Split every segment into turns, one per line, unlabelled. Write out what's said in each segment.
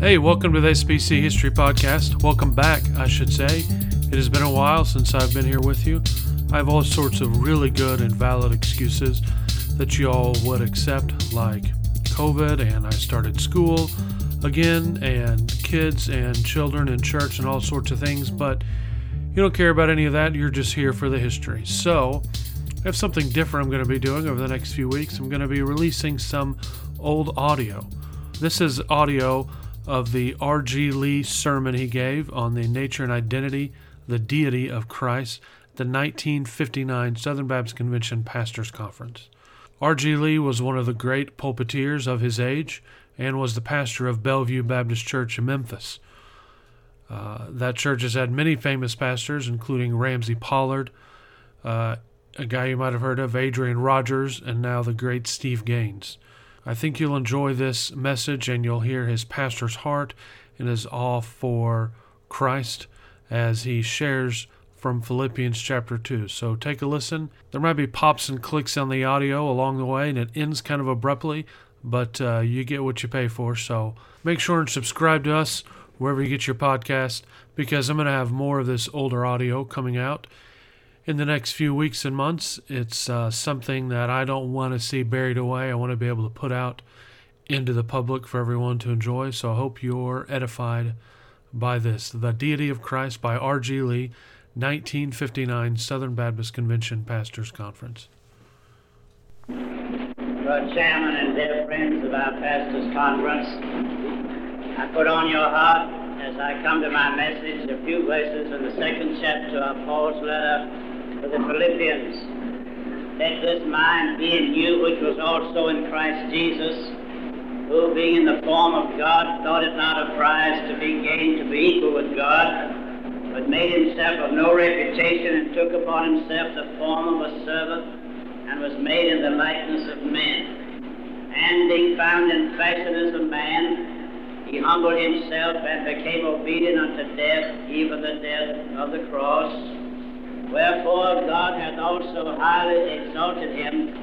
Hey, welcome to the SBC History Podcast. Welcome back, I should say. It has been a while since I've been here with you. I have all sorts of really good and valid excuses that you all would accept, like COVID, and I started school again, and kids and children and church, and all sorts of things, but you don't care about any of that. You're just here for the history. So, I have something different I'm going to be doing over the next few weeks. I'm going to be releasing some old audio. This is audio of the R.G. Lee sermon he gave on the nature and identity, the deity of Christ, the 1959 Southern Baptist Convention Pastors Conference. R.G. Lee was one of the great pulpiteers of his age and was the pastor of Bellevue Baptist Church in Memphis. Uh, that church has had many famous pastors, including Ramsey Pollard, uh, a guy you might have heard of, Adrian Rogers, and now the great Steve Gaines. I think you'll enjoy this message and you'll hear his pastor's heart and his awe for Christ as he shares from Philippians chapter 2. So take a listen. There might be pops and clicks on the audio along the way, and it ends kind of abruptly, but uh, you get what you pay for. So make sure and subscribe to us wherever you get your podcast because I'm going to have more of this older audio coming out in the next few weeks and months. It's uh, something that I don't want to see buried away. I want to be able to put out into the public for everyone to enjoy. So I hope you're edified by this. The Deity of Christ by R.G. Lee, 1959 Southern Baptist Convention Pastors Conference.
Lord Chairman and dear friends of our Pastors Conference, I put on your heart as I come to my message a few verses in the second chapter of Paul's letter to the Philippians. Let this mind be in you, which was also in Christ Jesus, who, being in the form of God, thought it not a prize to be gained to be equal with God, but made himself of no reputation, and took upon himself the form of a servant, and was made in the likeness of men. And being found in fashion as a man, he humbled himself and became obedient unto death, even the death of the cross. Wherefore God hath also highly exalted him,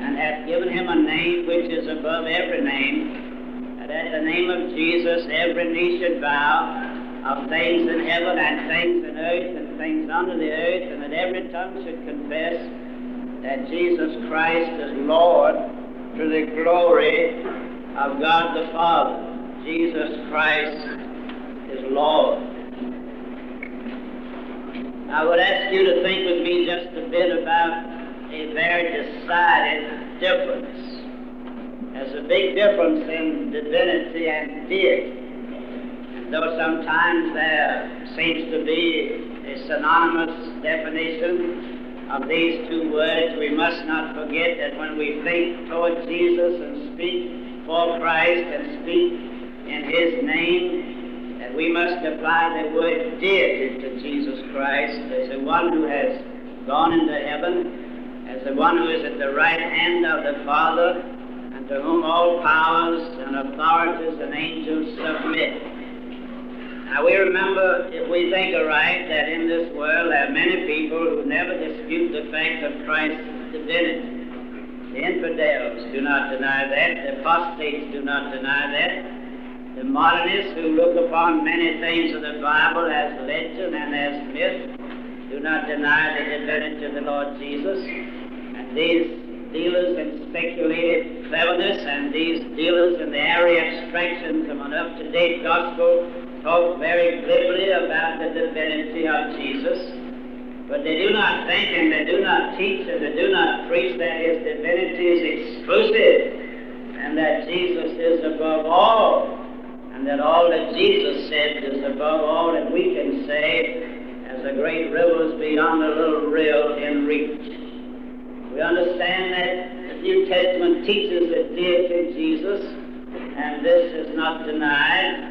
and hath given him a name which is above every name, that at the name of Jesus every knee should bow, of things in heaven and things in earth and things under the earth, and that every tongue should confess that Jesus Christ is Lord to the glory of God the Father. Jesus Christ is Lord. I would ask you to think with me just a bit about a very decided difference. There's a big difference in divinity and deity. Though sometimes there seems to be a synonymous definition of these two words, we must not forget that when we think toward Jesus and speak for Christ and speak in His name, we must apply the word deity to Jesus Christ as the one who has gone into heaven, as the one who is at the right hand of the Father, and to whom all powers and authorities and angels submit. Now we remember, if we think aright, that in this world there are many people who never dispute the fact of Christ's divinity. The infidels do not deny that. The apostates do not deny that. The modernists who look upon many things of the Bible as legend and as myth do not deny the divinity of the Lord Jesus. And these dealers in speculative cleverness and these dealers in the airy abstractions of an up-to-date gospel talk very glibly about the divinity of Jesus. But they do not think and they do not teach and they do not preach that his divinity is exclusive and that Jesus is above all and that all that Jesus said is above all that we can say as the great rivers beyond the little rill in reach. We understand that the New Testament teaches the deity of Jesus, and this is not denied.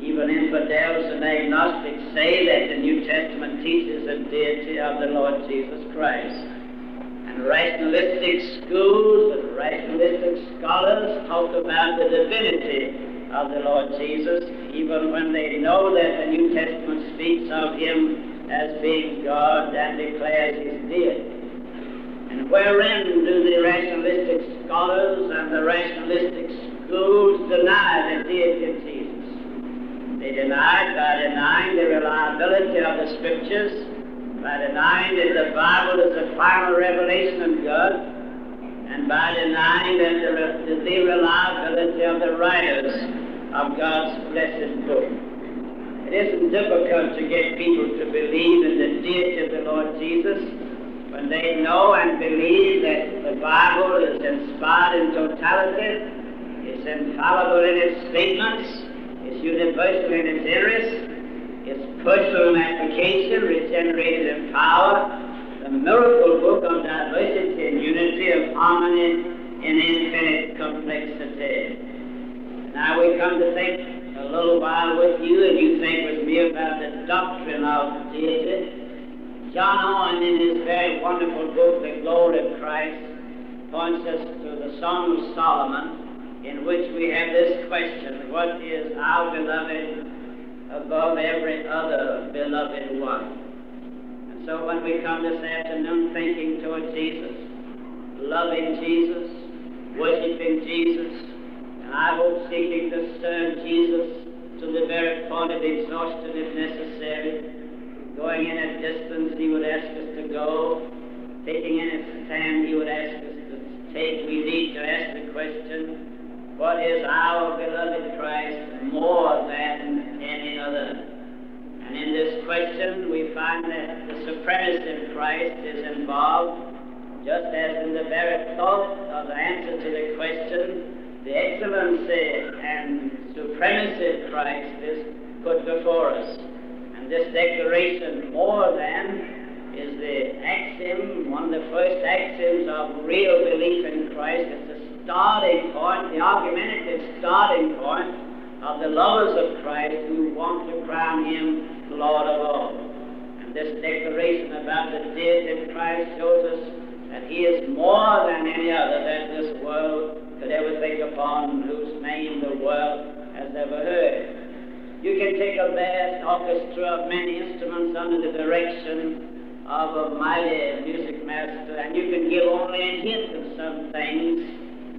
Even infidels and agnostics say that the New Testament teaches the deity of the Lord Jesus Christ. And rationalistic schools and rationalistic scholars talk about the divinity of the Lord Jesus, even when they know that the New Testament speaks of him as being God and declares his deity. And wherein do the rationalistic scholars and the rationalistic schools deny the deity of Jesus? They deny it by denying the reliability of the Scriptures, by denying that the Bible is the final revelation of God, and by denying that the, the reliability of the writers of God's blessed book. It isn't difficult to get people to believe in the deity of the Lord Jesus when they know and believe that the Bible is inspired in totality, it's infallible in its statements, it's universal in its interest, it's personal in application, regenerated in power, the miracle book of diversity and unity, of harmony in infinite complexity. Now we come to think a little while with you, and you think with me about the doctrine of deity. John Owen, in his very wonderful book, The Glory of Christ, points us to the Song of Solomon, in which we have this question What is our beloved above every other beloved one? So when we come this afternoon thinking toward Jesus, loving Jesus, worshiping Jesus, and I hope seeking to serve Jesus to the very point of exhaustion if necessary, going in a distance he would ask us to go, taking in a stand he would ask us to take, we need to ask the question, what is our beloved Christ more than any other? And in this question, we find that the supremacy of Christ is involved, just as in the very thought of the answer to the question, the excellency and supremacy of Christ is put before us. And this declaration, more than, is the axiom, one of the first axioms of real belief in Christ. It's the starting point, the argumentative starting point of the lovers of Christ who want to crown him Lord of all. And this declaration about the deity of Christ shows us that he is more than any other that this world could ever think upon, whose name the world has ever heard. You can take a vast orchestra of many instruments under the direction of a mighty music master, and you can give only some things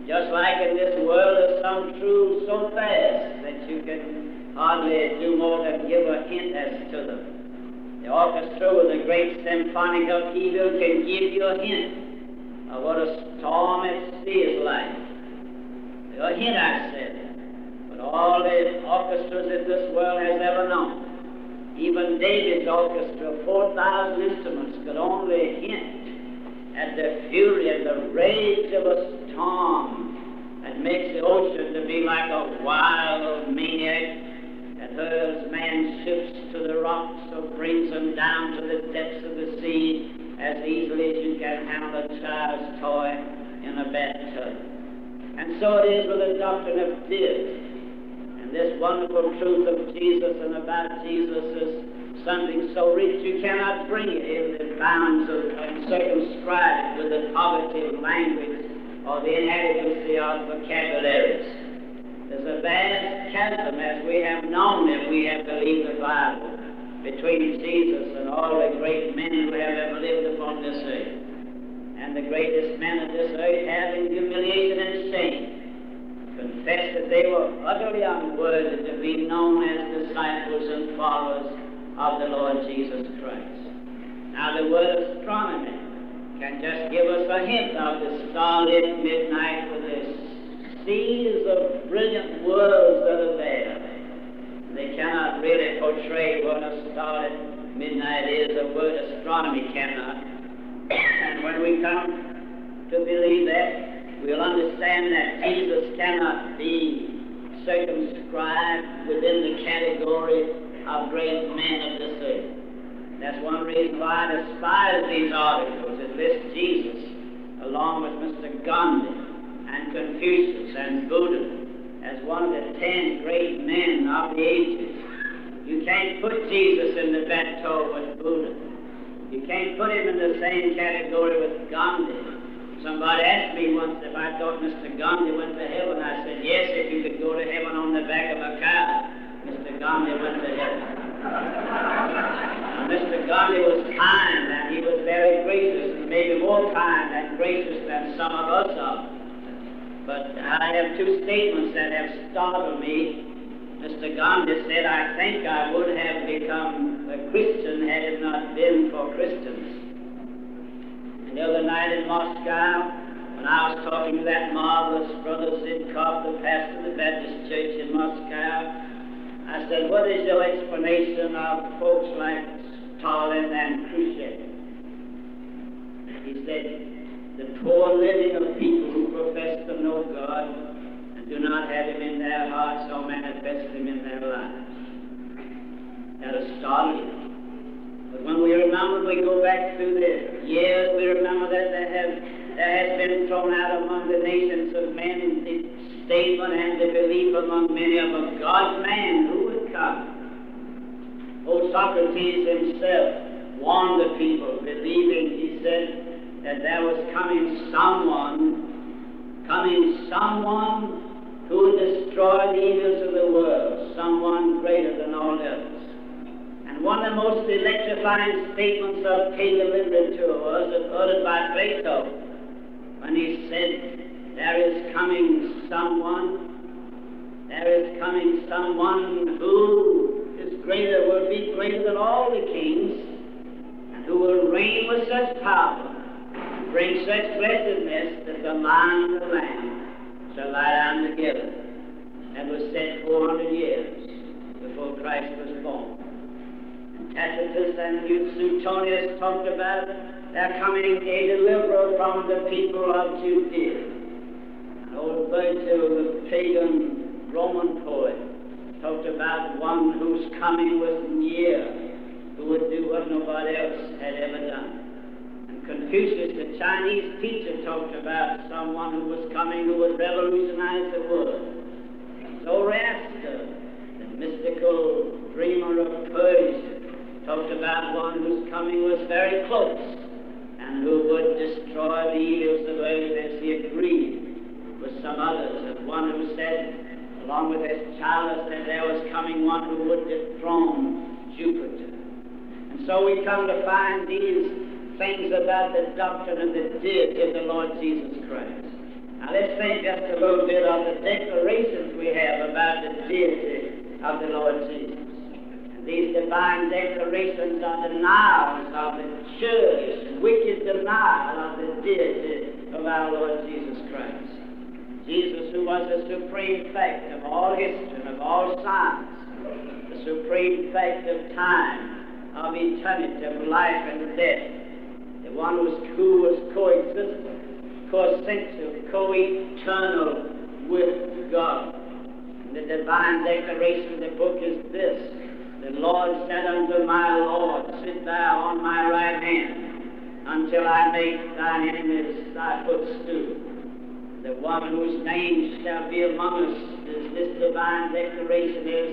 just like in this world, there's some truths so fast that you can hardly do more than give a hint as to them. The orchestra with a great symphonic upheaval can give you a hint of what a storm at sea is like. A hint, I said. But all the orchestras that this world has ever known, even David's orchestra, 4,000 instruments, could only hint at the fury and the rage of a storm that makes the ocean to be like a wild maniac that hurls man's ships to the rocks or brings them down to the depths of the sea as easily as you can handle a child's toy in a bathtub. And so it is with the doctrine of deity. And this wonderful truth of Jesus and about Jesus is something so rich you cannot bring it in the bounds of and circumscribe it with the poverty of language or the inadequacy of vocabularies. There's a vast chasm, as we have known if we have believed the Bible, between Jesus and all the great men who have ever lived upon this earth. And the greatest men of this earth have, in humiliation and shame, confessed that they were utterly unworthy to be known as disciples and followers of the Lord Jesus Christ. Now, the word astronomy can just give us a hint of the starlit midnight with the seas of brilliant worlds that are there. They cannot really portray what a starlit midnight is, The word astronomy cannot. and when we come to believe that, we'll understand that Jesus cannot be circumscribed within the category of great men of this earth. That's one reason why I despise these articles. It lists Jesus along with Mr. Gandhi and Confucius and Buddha as one of the ten great men of the ages. You can't put Jesus in the bateau with Buddha. You can't put him in the same category with Gandhi. Somebody asked me once if I thought Mr. Gandhi went to heaven. I said, yes, if you could go to heaven on the back of a cow. Gandhi went to heaven. Mr. Gandhi was kind and he was very gracious, and maybe more kind and gracious than some of us are. But I have two statements that have startled me Mr. Gandhi said, I think I would have become a Christian had it not been for Christians. And the other night in Moscow, when I was talking to that marvelous brother Zhidkov, the pastor of the Baptist Church in Moscow, I said, What is your explanation of folks like Stalin and Khrushchev? He said, The poor living of people who profess to know God and do not have Him in their hearts or manifest Him in their lives. That is startling. But when we remember, we go back through the years, we remember that there, have, there has been thrown out among the nations of men statement and the belief among many of a God man who would come. Old Socrates himself warned the people, believing, he said, that there was coming someone, coming someone who would destroy the evils of the world, someone greater than all else. And one of the most electrifying statements of pagan literature was uttered by Plato when he said, there is coming someone, there is coming someone who is greater, will be greater than all the kings, and who will reign with such power, and bring such blessedness that the lion and the lamb shall lie down together. That was said 400 years before Christ was born. And Tacitus and Suetonius talked about their coming a deliverer from the people of Judea. Old Virgil, the pagan Roman poet, talked about one whose coming was near, who would do what nobody else had ever done. And Confucius, the Chinese teacher, talked about someone who was coming who would revolutionize the world. And Zoroaster, the mystical dreamer of Persia, talked about one whose coming was very close and who would destroy the evils of earth as he agreed some others, and one who said, along with his childless, that there was coming one who would dethrone Jupiter. And so we come to find these things about the doctrine and the deity of the Lord Jesus Christ. Now let's think just a little bit of the declarations we have about the deity of the Lord Jesus. These divine declarations are denials of the church, wicked denial of the deity of our Lord Jesus Christ. Jesus, who was the supreme fact of all history and of all science, the supreme fact of time, of eternity, of life and death, the one who was, coexistent, co-essential, co-eternal with God. And the divine declaration of the book is this. The Lord said unto my Lord, Sit thou on my right hand until I make thine enemies thy footstool the one whose name shall be among us, as this divine declaration is,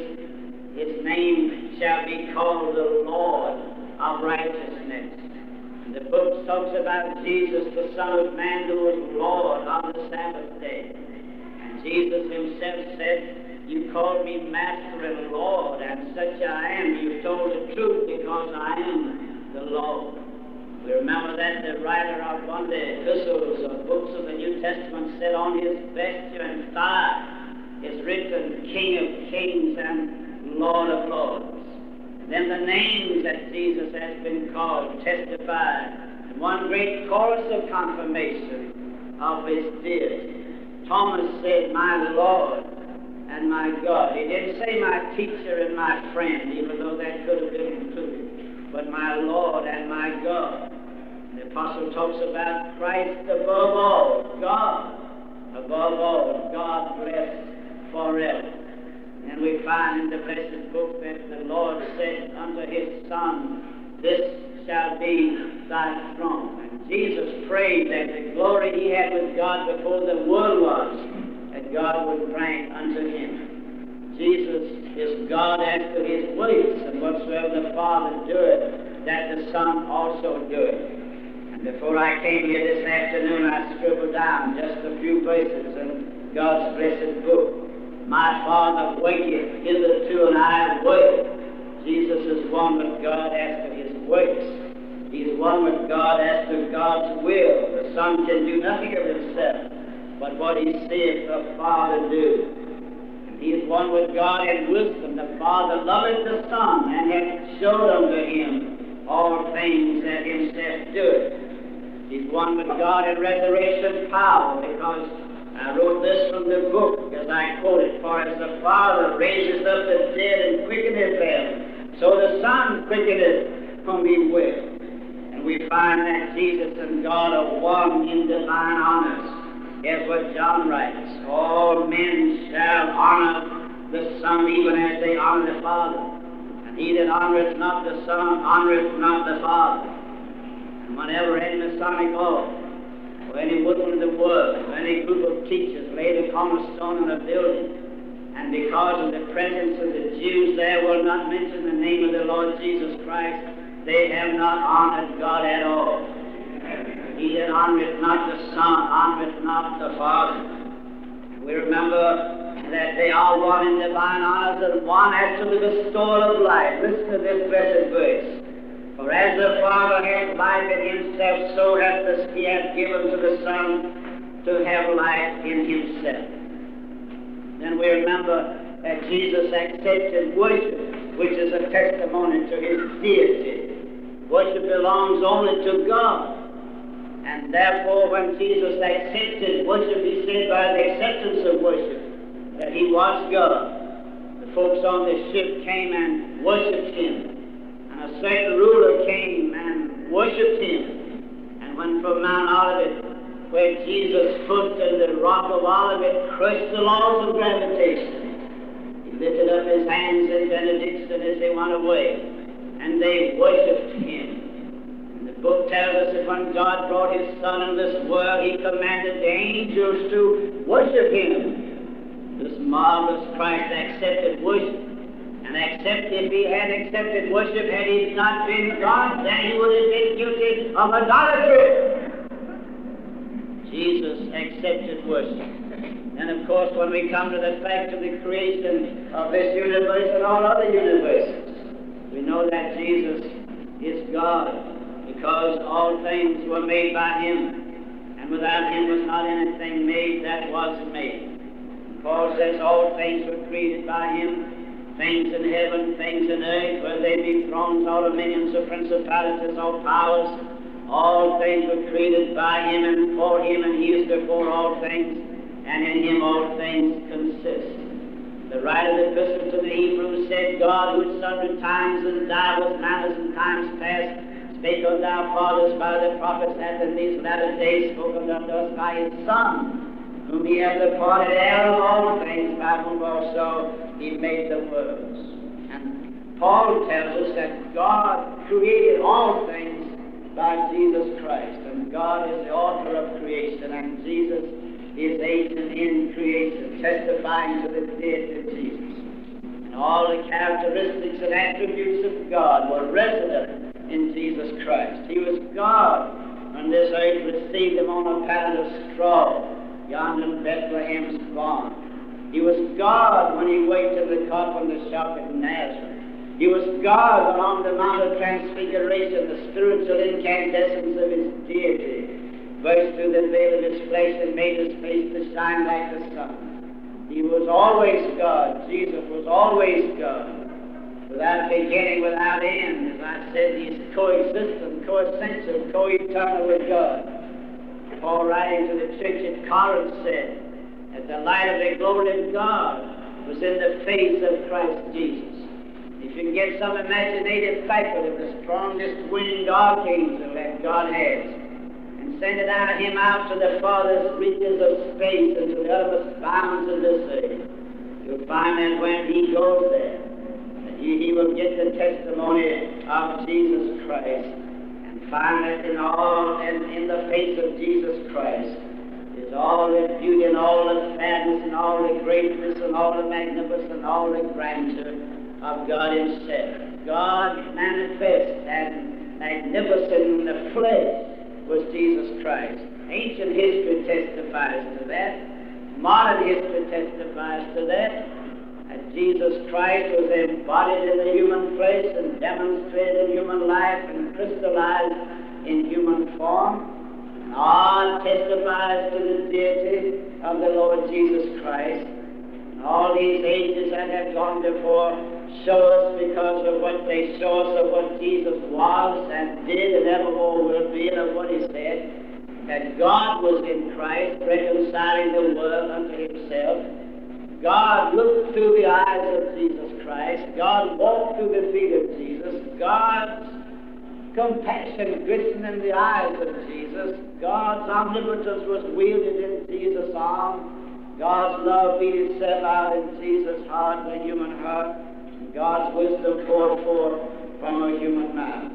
his name shall be called the Lord of righteousness. And the book talks about Jesus, the Son of Man, who was Lord on the Sabbath day. And Jesus himself said, You call me Master and Lord, and such I am. You told the truth because I am the Lord. We remember that the writer of one of the epistles or books of the New Testament said on his vesture and thigh is written King of Kings and Lord of Lords. Then the names that Jesus has been called testify and one great chorus of confirmation of his deity. Thomas said, My Lord and my God. He didn't say my teacher and my friend, even though that could have been included, but my Lord and my God. The apostle talks about Christ above all, God above all, God blessed forever. And we find in the blessed book that the Lord said unto his Son, This shall be thy throne. And Jesus prayed that the glory he had with God before the world was, that God would grant unto him. Jesus is God after his ways, and whatsoever the Father doeth, that the Son also doeth. Before I came here this afternoon, I scribbled down just a few places in God's blessed book. My Father waketh hitherto, and I wait. Jesus is one with God after his works. He's one with God as to God's will. The Son can do nothing of himself but what he seeth the Father do. He is is one with God in wisdom. The Father loveth the Son, and hath showed unto him all things that himself doeth. He's one with God in resurrection power, because I wrote this from the book, as I quoted, For as the Father raises up the dead and quickeneth them, so the Son quickeneth whom he will. And we find that Jesus and God are one in divine honors. Here's what John writes All men shall honor the Son even as they honor the Father. And he that honoreth not the Son honoreth not the Father. Whenever oh, oh, any Masonic law, or any Woodmen of the World, or any group of teachers laid a cornerstone in a building, and because of the presence of the Jews there will not mention the name of the Lord Jesus Christ, they have not honored God at all. He that honoreth not the Son honoreth not the Father. We remember that they are one in divine honors and one to the bestowal of life. Listen to this blessed verse. For as the Father hath life in himself, so hath the, he hath given to the Son to have life in himself. Then we remember that Jesus accepted worship, which is a testimony to his deity. Worship belongs only to God. And therefore, when Jesus accepted worship, he said by the acceptance of worship that he was God. The folks on the ship came and worshipped him. And a certain ruler came and worshipped him. And when from Mount Olivet, where Jesus put in the rock of Olivet, crushed the laws of gravitation, he lifted up his hands in benediction as they went away. And they worshipped him And the book tells us that when God brought his Son in this world, he commanded the angels to worship him. This marvelous Christ accepted worship. And except if he had accepted worship, had he not been God, then he would have been guilty of idolatry. Jesus accepted worship. And of course, when we come to the fact of the creation of this universe and all other universes, we know that Jesus is God because all things were made by him, and without him was not anything made that was made. Paul says all things were created by him, things in heaven, things in earth, whether they be thrones or dominions or principalities or powers, all things were created by him and for him, and he is before all things, and in him all things consist. The writer of the epistle to the Hebrews said, God, who at sundry times and divers manners and times past spake unto our fathers by the prophets, and in these latter days spoke unto us by his Son, whom he hath appointed heir of all things, by whom also he made the worlds. And Paul tells us that God created all things by Jesus Christ, and God is the author of creation, and Jesus is agent in creation, testifying to the deity of Jesus. And all the characteristics and attributes of God were resident in Jesus Christ. He was God when this earth received him on a pallet of straw, yonder Bethlehem's barn. He was God when he to the the shop at Nazareth. He was God on the Mount of Transfiguration the spiritual incandescence of his deity burst through the veil of his flesh and made his face to shine like the sun. He was always God. Jesus was always God without beginning, without end. As I said, he's coexistent, coessential, co-eternal with God. Paul writing to the church at Corinth said that the light of the glory of God was in the face of Christ Jesus. If you can get some imaginative faculty of the strongest winged archangel that God has, and send it out of him out to the farthest reaches of space and to the uttermost bounds of this earth, you'll find that when he goes there, he, he will get the testimony of Jesus Christ and in all in, in the face of Jesus Christ is all the beauty and all the fatness and all the greatness and all the magnificence and all the grandeur of God Himself. God manifest and magnificent in the flesh was Jesus Christ. Ancient history testifies to that. Modern history testifies to that. Jesus Christ was embodied in the human flesh and demonstrated in human life and crystallized in human form. All testifies to the deity of the Lord Jesus Christ. And all these ages that have gone before show us because of what they show us of what Jesus was and did and evermore will be and of what he said, that God was in Christ reconciling the world unto himself. God looked through the eyes of Jesus Christ. God walked through the feet of Jesus. God's compassion glistened in the eyes of Jesus. God's omnipotence was wielded in Jesus' arm. God's love beat itself out in Jesus' heart, the human heart. God's wisdom poured forth from a human mouth.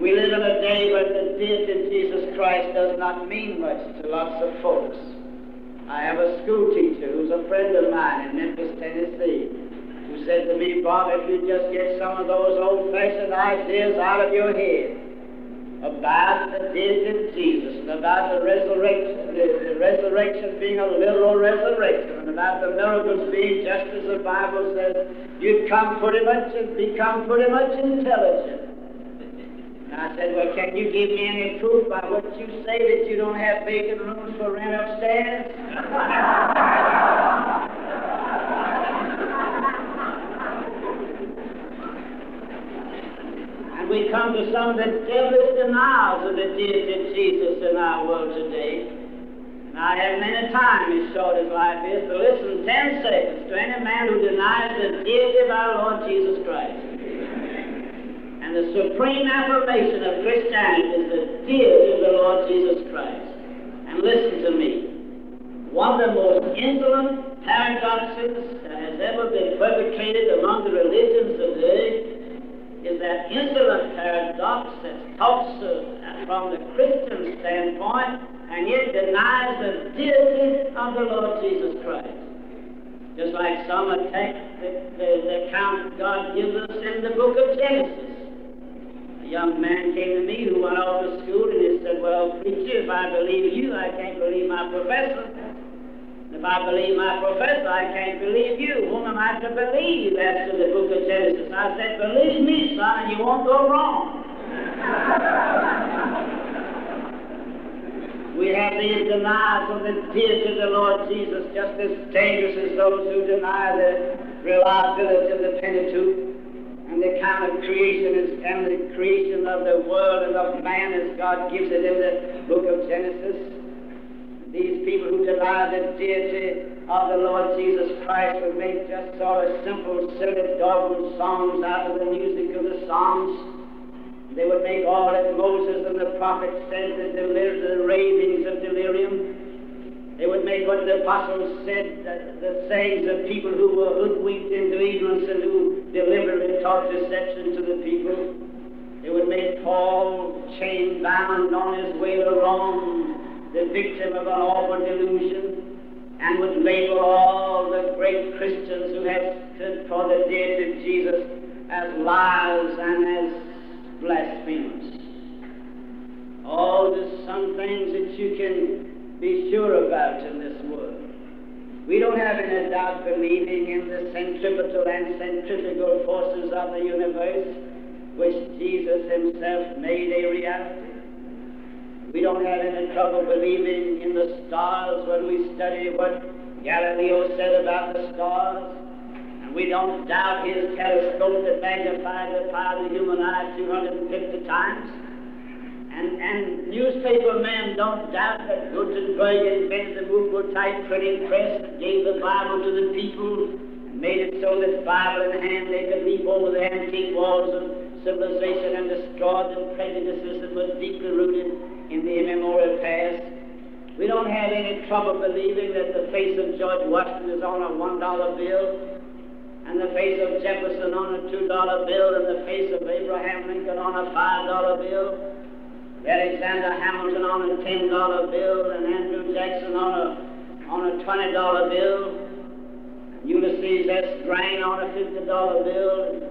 We live in a day when the deity of Jesus Christ does not mean much to lots of folks. I have a school teacher who's a friend of mine in Memphis, Tennessee who said to me, Bob, if you just get some of those old-fashioned ideas out of your head about the death of Jesus and about the resurrection, the, the resurrection being a literal resurrection, and about the miracles being just as the Bible says, you'd come pretty much and become pretty much intelligent. And I said, well, can you give me any proof by what you say that you don't have vacant rooms for rent upstairs? And we come to some of the devilish denials of the deity of Jesus in our world today. And I have many times, as short as life is, to listen ten seconds to any man who denies the deity of our Lord Jesus Christ. The supreme affirmation of Christianity is the deity of the Lord Jesus Christ. And listen to me. One of the most insolent paradoxes that has ever been perpetrated among the religions of the today is that insolent paradox that talks uh, from the Christian standpoint and yet denies the deity of the Lord Jesus Christ. Just like some attack the account God gives us in the book of Genesis. Young man came to me who went off to school and he said, Well, preacher, if I believe you, I can't believe my professor. If I believe my professor, I can't believe you. Whom am I to believe? To the book of Genesis. I said, believe me, son, and you won't go wrong. we have these denials of the deity of the Lord Jesus just as dangerous as those who deny the reliability of the Pentateuch and the kind of creation is, and the creation of the world and of man as God gives it in the book of Genesis. These people who deny the deity of the Lord Jesus Christ would make just sort of simple, silly, dogma songs out of the music of the Psalms. They would make all that Moses and the prophets said, the, delir- the ravings of delirium. They would make what the apostles said, the, the sayings of people who were hoodwinked into ignorance and who deliberately taught deception to the people. They would make Paul chained bound on his way to Rome the victim of an awful delusion and would label all the great Christians who had stood for the deity of Jesus as liars and as blasphemers. Oh, there's some things that you can be sure about in this world. We don't have any doubt believing in the centripetal and centrifugal forces of the universe, which Jesus himself made a reality. We don't have any trouble believing in the stars when we study what Galileo said about the stars. And we don't doubt his telescope that magnified the power of the human eye 250 times. And, and newspaper men don't doubt that Gutenberg invented the movable type printing press gave the Bible to the people and made it so that Bible in hand they could leap over the antique walls of civilization and destroy the prejudices that were deeply rooted in the immemorial past. We don't have any trouble believing that the face of George Washington is on a one dollar bill, and the face of Jefferson on a two dollar bill, and the face of Abraham Lincoln on a five dollar bill, Alexander Hamilton on a ten dollar bill, and Andrew Jackson on a on a twenty dollar bill, Ulysses S. Grant on a fifty dollar bill.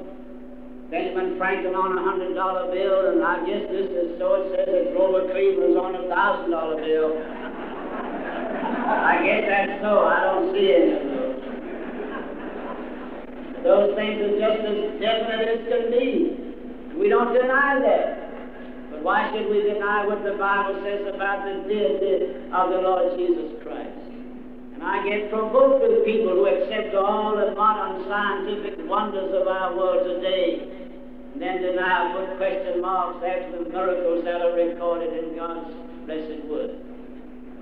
Benjamin Franklin on a hundred dollar bill, and I guess this is so it says that Grover Cleveland's on a thousand dollar bill. I guess that's so. I don't see any of those. Those things are just as definite as can be. We don't deny that. Why should we deny what the Bible says about the deity of the Lord Jesus Christ? And I get provoked with people who accept all the modern scientific wonders of our world today, and then deny put question marks after the miracles that are recorded in God's blessed word.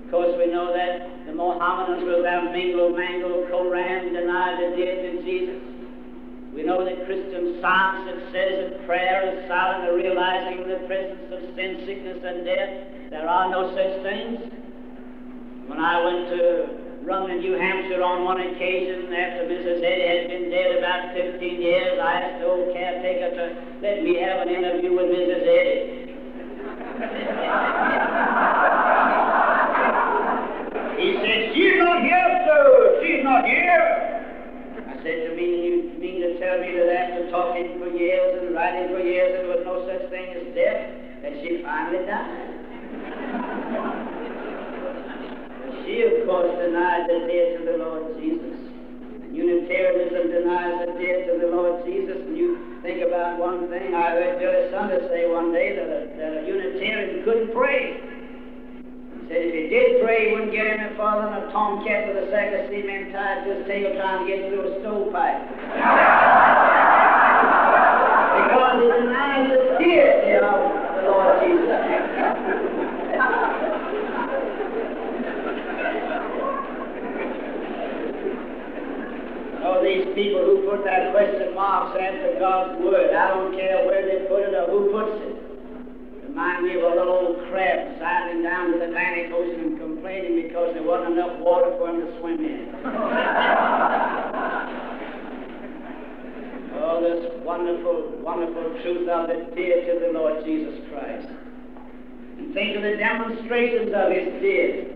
Of course, we know that the Mohammedans will have mingle, mangle, Koran, deny the deity of Jesus. We know that Christian science says that prayer is silent, and realizing the presence of sin, sickness, and death. There are no such things. When I went to Rumney, New Hampshire on one occasion after Mrs. Eddy had been dead about 15 years, I asked the old caretaker to let me have an interview with Mrs. Eddy. he said, She's not here, sir. She's not here said to me, You mean to tell me that after talking for years and writing for years there was no such thing as death, that she finally died? she, of course, denied the death of the Lord Jesus. Unitarianism denies the death of the Lord Jesus. And you think about one thing, I heard Billy Sunday say one day that a, that a Unitarian couldn't pray said if he did pray, he wouldn't get any farther than a tomcat with a sack of cement tied to his tail trying to get through a stovepipe. because he denies the deity of the Lord Jesus. Oh, these people who put that question marks after God's word, I don't care where they put it or who puts it. Remind me of a little old crab sidling down to the Atlantic Ocean and complaining because there wasn't enough water for him to swim in. oh, this wonderful, wonderful truth of the deity of the Lord Jesus Christ. And think of the demonstrations of his deity.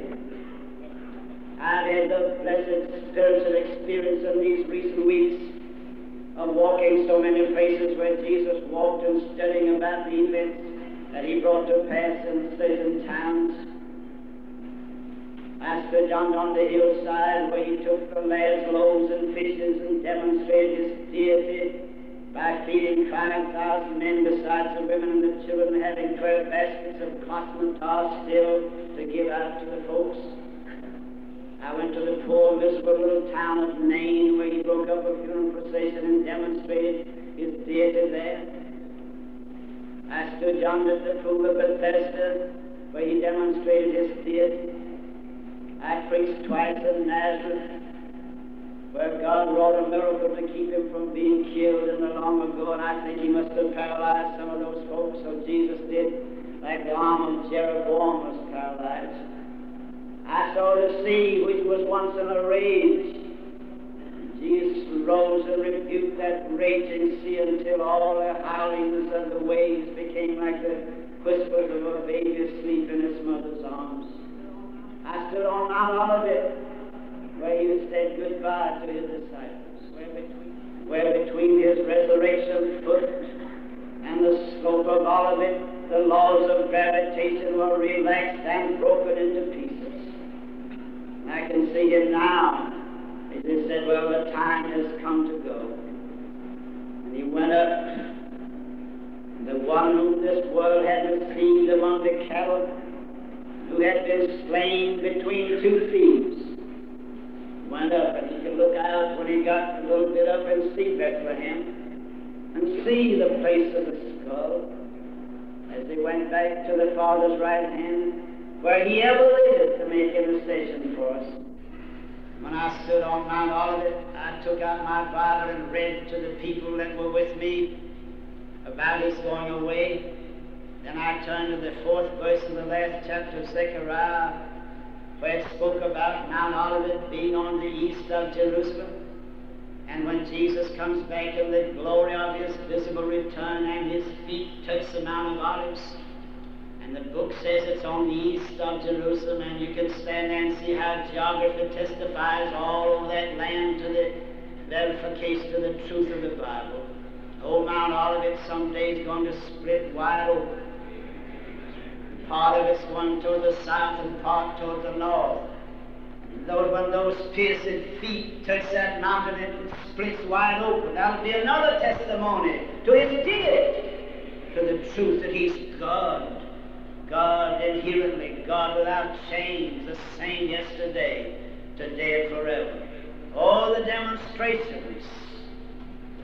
I've had the blessed spiritual experience in these recent weeks of walking so many places where Jesus walked and studying about the events that he brought to pass in certain towns. I stood on, the hillside where he took the last loaves and fishes and demonstrated his deity by feeding 5,000 men besides the women and the children, having 12 baskets of cotton tar still to give out to the folks. I went to the poor, miserable little town of Nain where he broke up a funeral procession and demonstrated his deity there. I stood yonder at the pool of Bethesda where he demonstrated his deity. I preached twice in Nazareth where God wrought a miracle to keep him from being killed in the long ago, and I think he must have paralyzed some of those folks, so Jesus did, like the arm of Jeroboam was paralyzed. I saw the sea, which was once in a rage, Jesus rose and rebuked that raging sea until all the howlings of the waves became like the whispers of a baby asleep in its mother's arms. I stood on Mount Olivet where he said goodbye to his disciples, where between, where between his resurrection foot and the slope of Olivet, the laws of gravitation were relaxed and broken into pieces. I can see him now Well, the time has come to go. And he went up. The one whom this world had received among the cattle, who had been slain between two thieves, went up, and he could look out when he got a little bit up and see Bethlehem and see the place of the skull as he went back to the Father's right hand, where he ever lived to make intercession for us. When I stood on Mount Olivet, I took out my Bible and read to the people that were with me about his going away. Then I turned to the fourth verse of the last chapter of Zechariah, where it spoke about Mount Olivet being on the east of Jerusalem. And when Jesus comes back in the glory of his visible return and his feet touch the Mount of Olives, and the book says it's on the east of Jerusalem, and you can stand there and see how geography testifies all over that land to the verification to the truth of the Bible. Old Mount Olivet someday is going to split wide open. Part of it's going toward the south and part toward the north. Lord, when those pierced feet touch that mountain, it splits wide open. That'll be another testimony to his deity, to the truth that he's God. God inherently, God without change, the same yesterday, today, and forever. All the demonstrations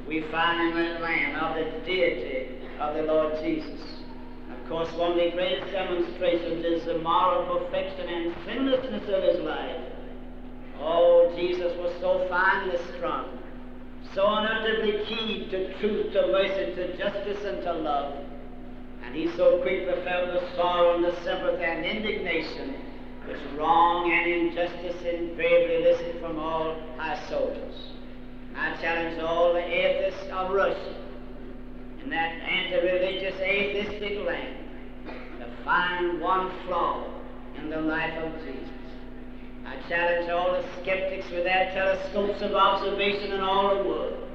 we find in that land of the deity of the Lord Jesus. Of course, one of the greatest demonstrations is the moral perfection and sinlessness of his life. Oh, Jesus was so finely strung, so unutterably keyed to truth, to mercy, to justice, and to love. And he so quickly felt the sorrow and the sympathy and indignation which wrong and injustice invariably elicit from all high soldiers. I challenge all the atheists of Russia in that anti-religious atheistic land to find one flaw in the life of Jesus. I challenge all the skeptics with their telescopes of observation in all the world.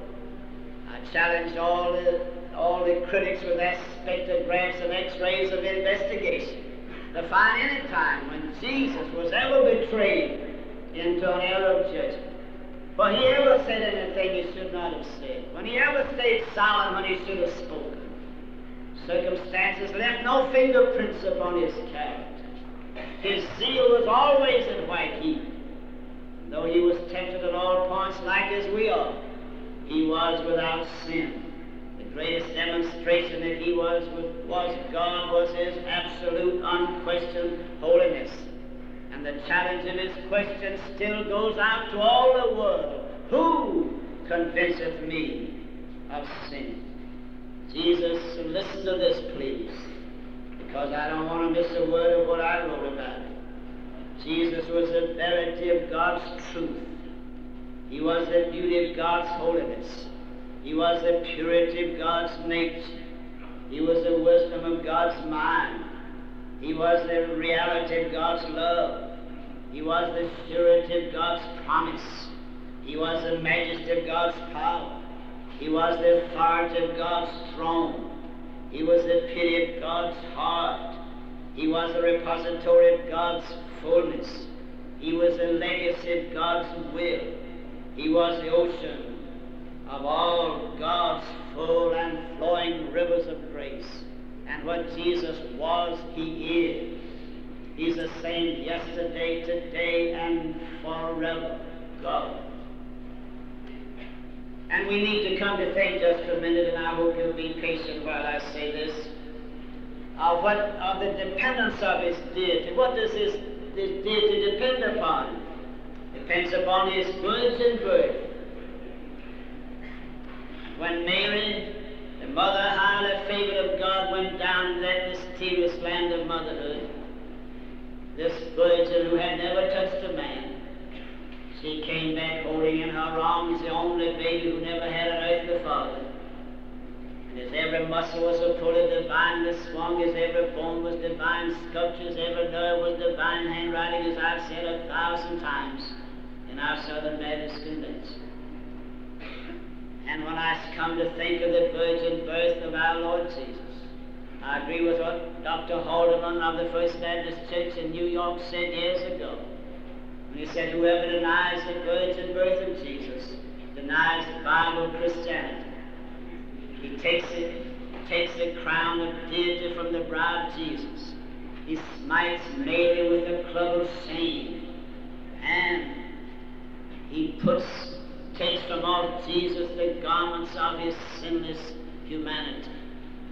I challenge all the, all the critics with their spectrographs and x-rays of investigation to find any time when Jesus was ever betrayed into an error of judgment. For he ever said anything he should not have said. When he ever stayed silent when he should have spoken. Circumstances left no fingerprints upon his character. His zeal was always in white heat. Though he was tempted at all points like as we are, he was without sin. The greatest demonstration that he was was God was his absolute, unquestioned holiness. And the challenge of his question still goes out to all the world. Who convinceth me of sin? Jesus, listen to this, please, because I don't want to miss a word of what I wrote about. Jesus was the verity of God's truth. He was the beauty of God's holiness. He was the purity of God's nature. He was the wisdom of God's mind. He was the reality of God's love. He was the surety of God's promise. He was the majesty of God's power. He was the authority of God's throne. He was the pity of God's heart. He was the repository of God's fullness. He was the legacy of God's will. He was the ocean of all God's full and flowing rivers of grace. And what Jesus was, He is. He's the same yesterday, today, and forever. God. And we need to come to think just for a minute, and I hope you'll be patient while I say this, of what of the dependence of his deity. What does his, his deity depend upon? Depends upon his virgin birth. When Mary, the mother highly favored of God, went down that mysterious land of motherhood, this virgin who had never touched a man, she came back holding in her arms the only baby who never had an earthly father. And as every muscle was so fully divinely swung, as every bone was divine sculpture, as every nerve was divine handwriting, as I've said a thousand times in our Southern Baptist Convention. And when I come to think of the virgin birth of our Lord Jesus, I agree with what Dr. Haldeman of the First Baptist Church in New York said years ago. When he said, Whoever denies the virgin birth of Jesus denies the Bible Christianity. He takes it, takes the crown of deity from the brow of Jesus. He smites Mary with the club of shame. And he puts, takes from off Jesus the garments of his sinless humanity.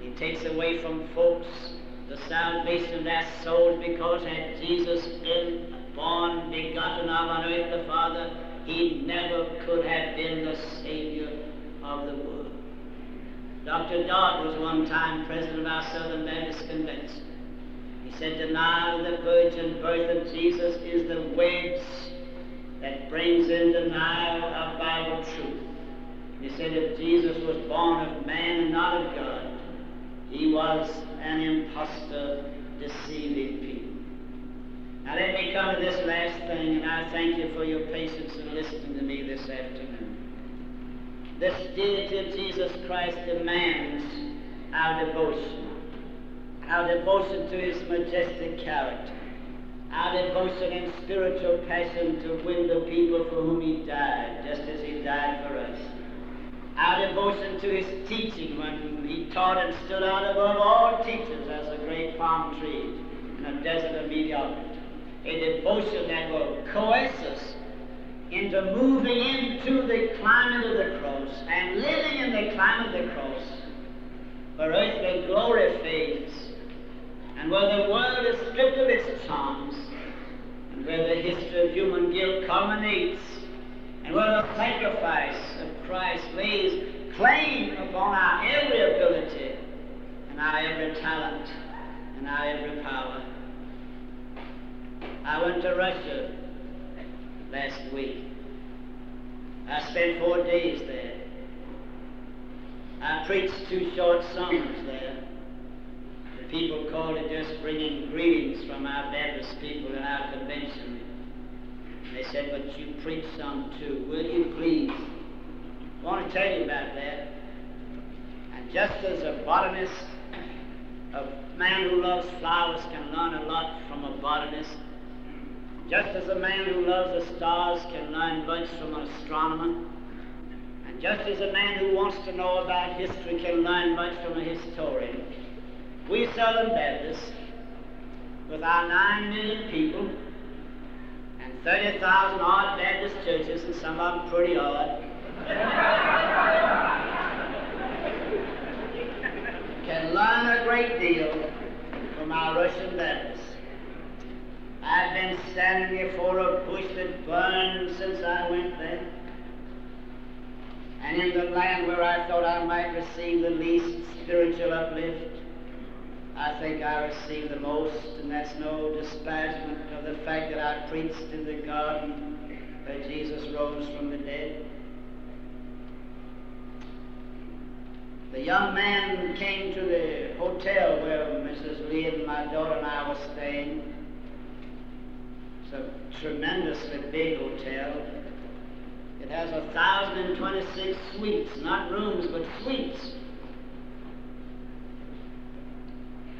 He takes away from folks the salvation of their souls because had Jesus been born, begotten of on earth the Father, he never could have been the Savior of the world. Dr. Dodd was one time president of our Southern Baptist Convention. He said, Denial of the virgin birth of Jesus is the wedge that brings in denial of Bible truth. He said, if Jesus was born of man and not of God, he was an impostor deceiving people. Now let me come to this last thing, and I thank you for your patience in listening to me this afternoon. This deity of Jesus Christ demands our devotion, our devotion to his majestic character, our devotion and spiritual passion to win the people for whom he died, just as he died for us. Our devotion to his teaching when he taught and stood out above all teachers as a great palm tree in a desert of mediocrity. A devotion that will coerce us into moving into the climate of the cross and living in the climate of the cross where earthly glory fades and where the world is stripped of its charms and where the history of human guilt culminates and where the sacrifice of Christ lays claim upon our every ability and our every talent and our every power. I went to Russia last week. I spent four days there. I preached two short sermons there. People called it just bringing greetings from our Baptist people in our convention. They said, but you preach some too. Will you please? I want to tell you about that. And just as a botanist, a man who loves flowers can learn a lot from a botanist, just as a man who loves the stars can learn much from an astronomer, and just as a man who wants to know about history can learn much from a historian, we Southern Baptists, with our nine million people and 30,000 odd Baptist churches, and some of them pretty odd, can learn a great deal from our Russian Baptists. I've been standing before a bush that burned since I went there. And in the land where I thought I might receive the least spiritual uplift, I think I received the most, and that's no disparagement of the fact that I preached in the garden where Jesus rose from the dead. The young man came to the hotel where Mrs. Lee and my daughter and I were staying. It's a tremendously big hotel. It has a thousand and twenty-six suites, not rooms, but suites.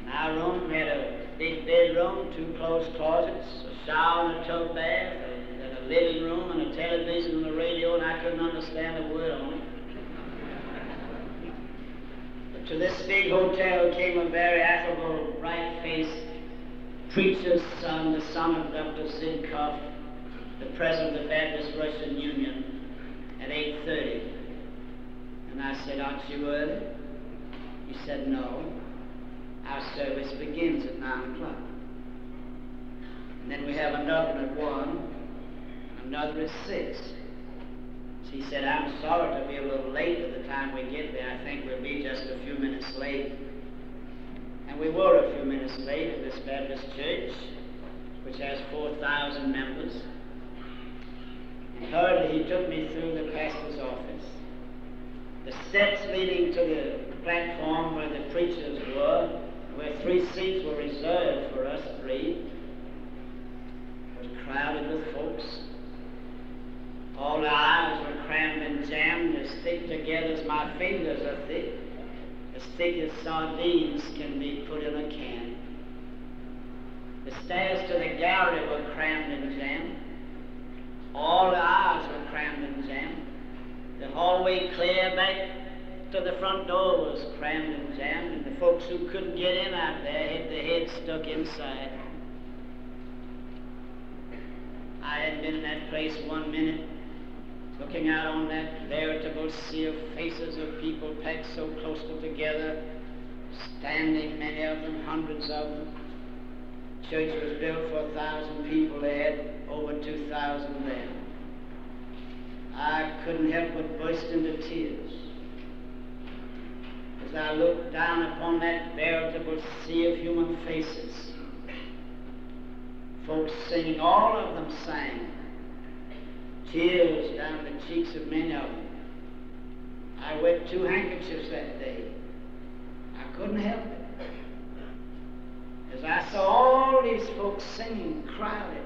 And our room had a big bedroom, two closed closets, a shower and a tub bath, and a living room and a television and a radio, and I couldn't understand a word on it. But to this big hotel came a very affable, bright-faced preacher's son, the son of Dr. Zhidkov, the president of the Baptist Russian Union, at 8.30. And I said, aren't you early? He said, no. Our service begins at 9 o'clock. And then we have another at 1, another at 6. So he said, I'm sorry to be a little late at the time we get there. I think we'll be just a few minutes late. And we were a few minutes late at this Baptist church, which has 4,000 members. And hurriedly he took me through the pastor's office. The steps leading to the platform where the preachers were, where three seats were reserved for us three, was crowded with folks. All the aisles were crammed and jammed as thick together as my fingers are thick as thick as sardines can be put in a can. The stairs to the gallery were crammed and jammed. All the aisles were crammed and jammed. The hallway clear back the front door was crammed and jammed, and the folks who couldn't get in out there had their heads stuck inside. I had been in that place one minute, looking out on that veritable sea of faces of people packed so closely together, standing, many of them, hundreds of them. Church was built for a thousand people. They had over two thousand there. I couldn't help but burst into tears as I looked down upon that veritable sea of human faces. Folks singing, all of them sang tears down the cheeks of many of them. I wet two handkerchiefs that day. I couldn't help it. As I saw all these folks singing, crowded.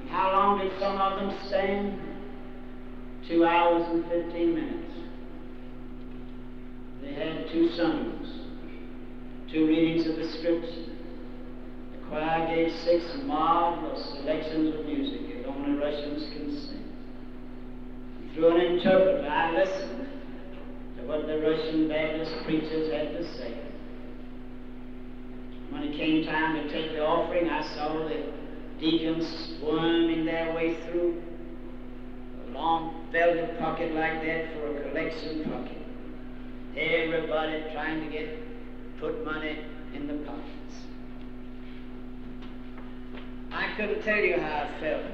And how long did some of them stand? Two hours and fifteen minutes. They had two sermons, two readings of the scripture. The choir gave six marvelous selections of music that only Russians can sing. Through an interpreter, I listened to what the Russian Baptist preachers had to say. When it came time to take the offering, I saw the deacons squirming their way through. A long velvet pocket like that for a collection pocket. Everybody trying to get put money in the pockets. I couldn't tell you how I felt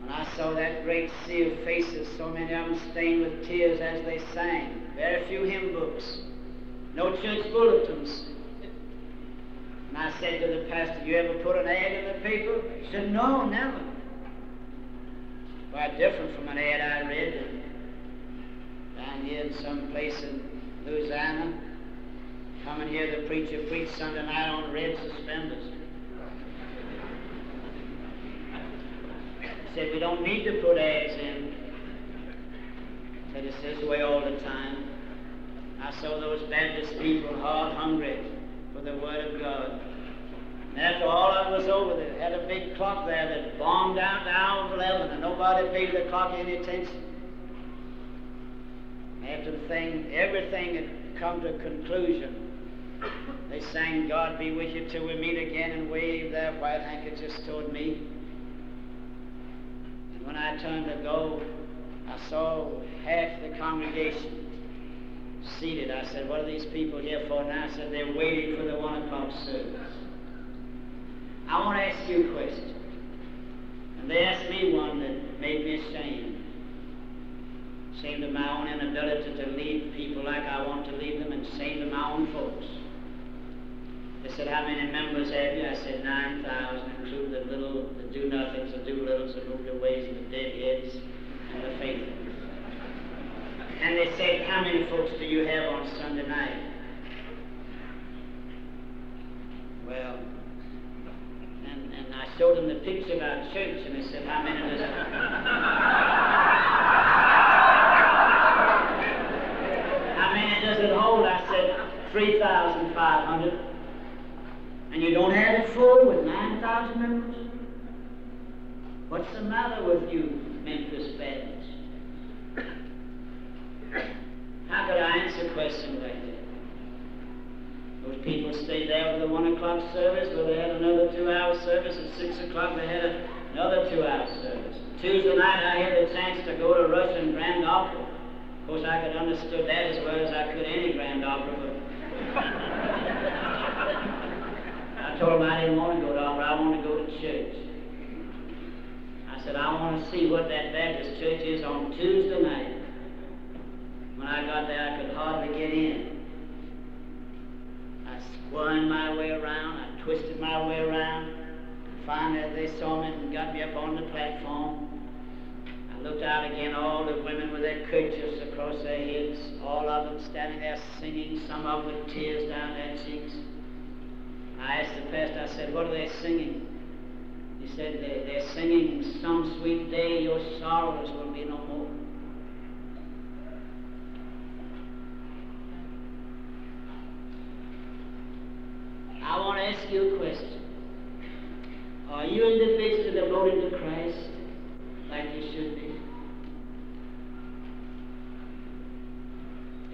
when I saw that great sea of faces, so many of them stained with tears as they sang. Very few hymn books, no church bulletins. And I said to the pastor, You ever put an ad in the paper? He said, No, never. Quite different from an ad I read here in some place in Louisiana. Coming here, the preacher preached Sunday night on red suspenders. Said, We don't need to put ads in. Said, It's this way all the time. I saw those Baptist people hard hungry for the Word of God. And after all of was over, they had a big clock there that bombed out the hour of 11, and nobody paid the clock any attention. After the thing, everything had come to a conclusion. They sang, God be with you till we meet again, and waved their white handkerchiefs toward me. And when I turned to go, I saw half the congregation seated. I said, What are these people here for And I said, They're waiting for the one o'clock service. I want to ask you a question. And they asked me one that made me ashamed. Ashamed of my own inability to lead people like I want to lead them, and ashamed of my own folks. They said, How many members have you? I said, 9,000, include the little, the do nothings, the do littles, the move the ways, and the deadheads, and the faithful. And they said, How many folks do you have on Sunday night? Well, and, and I showed them the picture of our church, and they said, How many does it? How many does it hold? I said, 3,500. And you don't have it full with 9,000 members? What's the matter with you, Memphis Baptists? How could I answer a question like that? Those people stayed there for the one o'clock service, well, they had another two-hour service. At six o'clock, they had another two-hour service. Tuesday night, I had the chance to go to Russian Grand Opera. Of course, I could understood that as well as I could any Grand Opera, but I told them I didn't want to go to opera. I want to go to church. I said I want to see what that Baptist church is on Tuesday night. When I got there, I could hardly get in. I squirmed my way around, I twisted my way around. Finally, they saw me and got me up on the platform. I looked out again, all the women with their kerchiefs across their heads, all of them standing there singing, some of them with tears down their cheeks. I asked the pastor, I said, What are they singing? He said, They're, they're singing, Some sweet day your sorrows will be no more. I want to ask you a question. Are you individually devoted to Christ like you should be?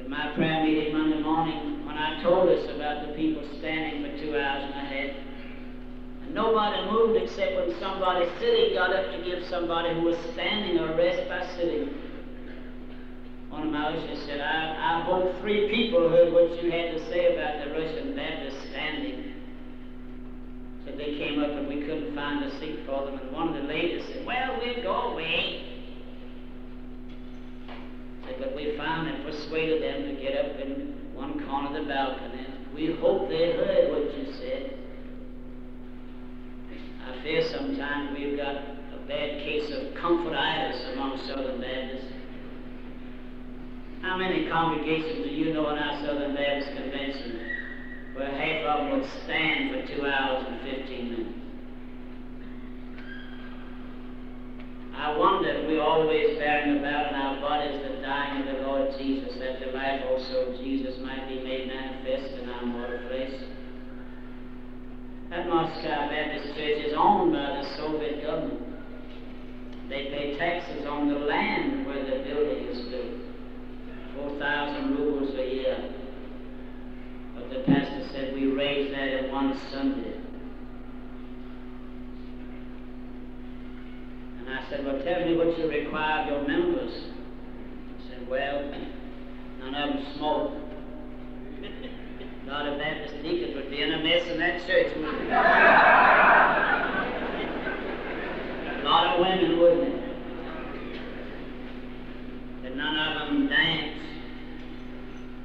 In my prayer meeting Monday morning, when I told us about the people standing for two hours and a half, and nobody moved except when somebody sitting got up to give somebody who was standing a rest by sitting. One of my ushers said, I, I hope three people heard what you had to say about the Russian Baptist standing. Said they came up and we couldn't find a seat for them, and one of the ladies said, Well, we'll go away. Said, but we and persuaded them to get up in one corner of the balcony. We hope they heard what you said. I fear sometimes we've got a bad case of comfortitis among Southern Baptists. How many congregations do you know in our Southern Baptist Convention where half of them would stand for two hours and 15 minutes? I wonder if we're always bearing about in our bodies the dying of the Lord Jesus, that the life also of Jesus might be made manifest in our mortal flesh. That Moscow Baptist Church is owned by the Soviet government. They pay taxes on the land where the building is built, 4,000 rubles a year. But the pastor said we raised that in one Sunday. And I said, well, tell me what you require of your members. He said, well, none of them smoke. A lot of Baptist deacons would be in a mess in that church, wouldn't? A lot of women, wouldn't it? But none of them dance.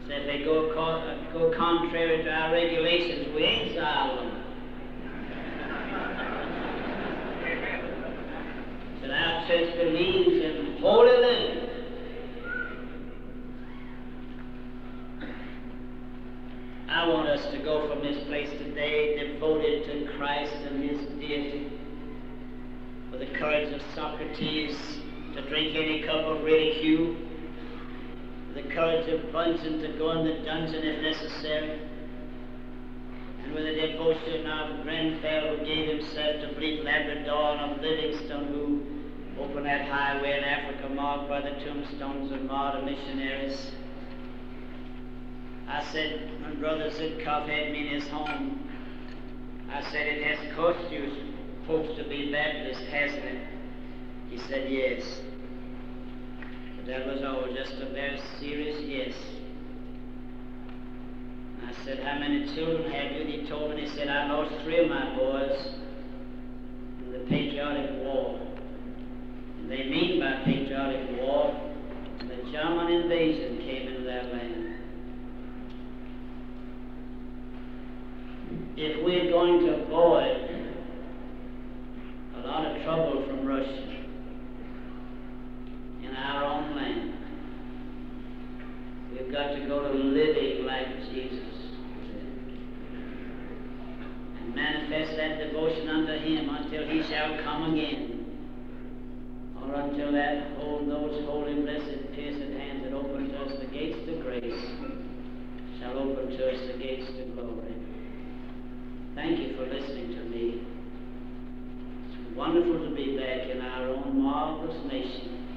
So if they go, co- go contrary to our regulations, we exile them. But our church believes in holy living. I want us to go from this place today devoted to Christ and His deity, with the courage of Socrates to drink any cup of ridicule, with the courage of Bunyan to go in the dungeon if necessary, and with the devotion of Grenfell who gave himself to bleed Labrador and of Livingstone who opened that highway in Africa marked by the tombstones of martyr missionaries. I said, when Brother Zhidkov had me in his home, I said, it has cost you folks to be Baptist, hasn't it? He said, yes. But that was all just a very serious yes. I said, how many children have you? And he told me, he said, I lost three of my boys in the patriotic war. And they mean by patriotic war, the German invasion came into their land. If we're going to avoid a lot of trouble from Russia in our own land, we've got to go to living like Jesus and manifest that devotion unto Him until He shall come again, or until that hold those holy, blessed, pierced hands that open to us the gates to grace shall open to us the gates to glory. Thank you for listening to me. It's wonderful to be back in our own marvelous nation,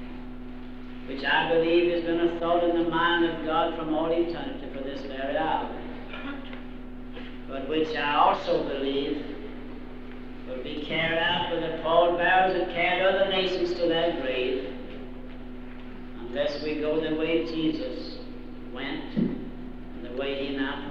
which I believe has been a thought in the mind of God from all eternity for this very hour, but which I also believe will be carried out with the pallbearers that carried other nations to their grave, unless we go the way Jesus went and the way He now.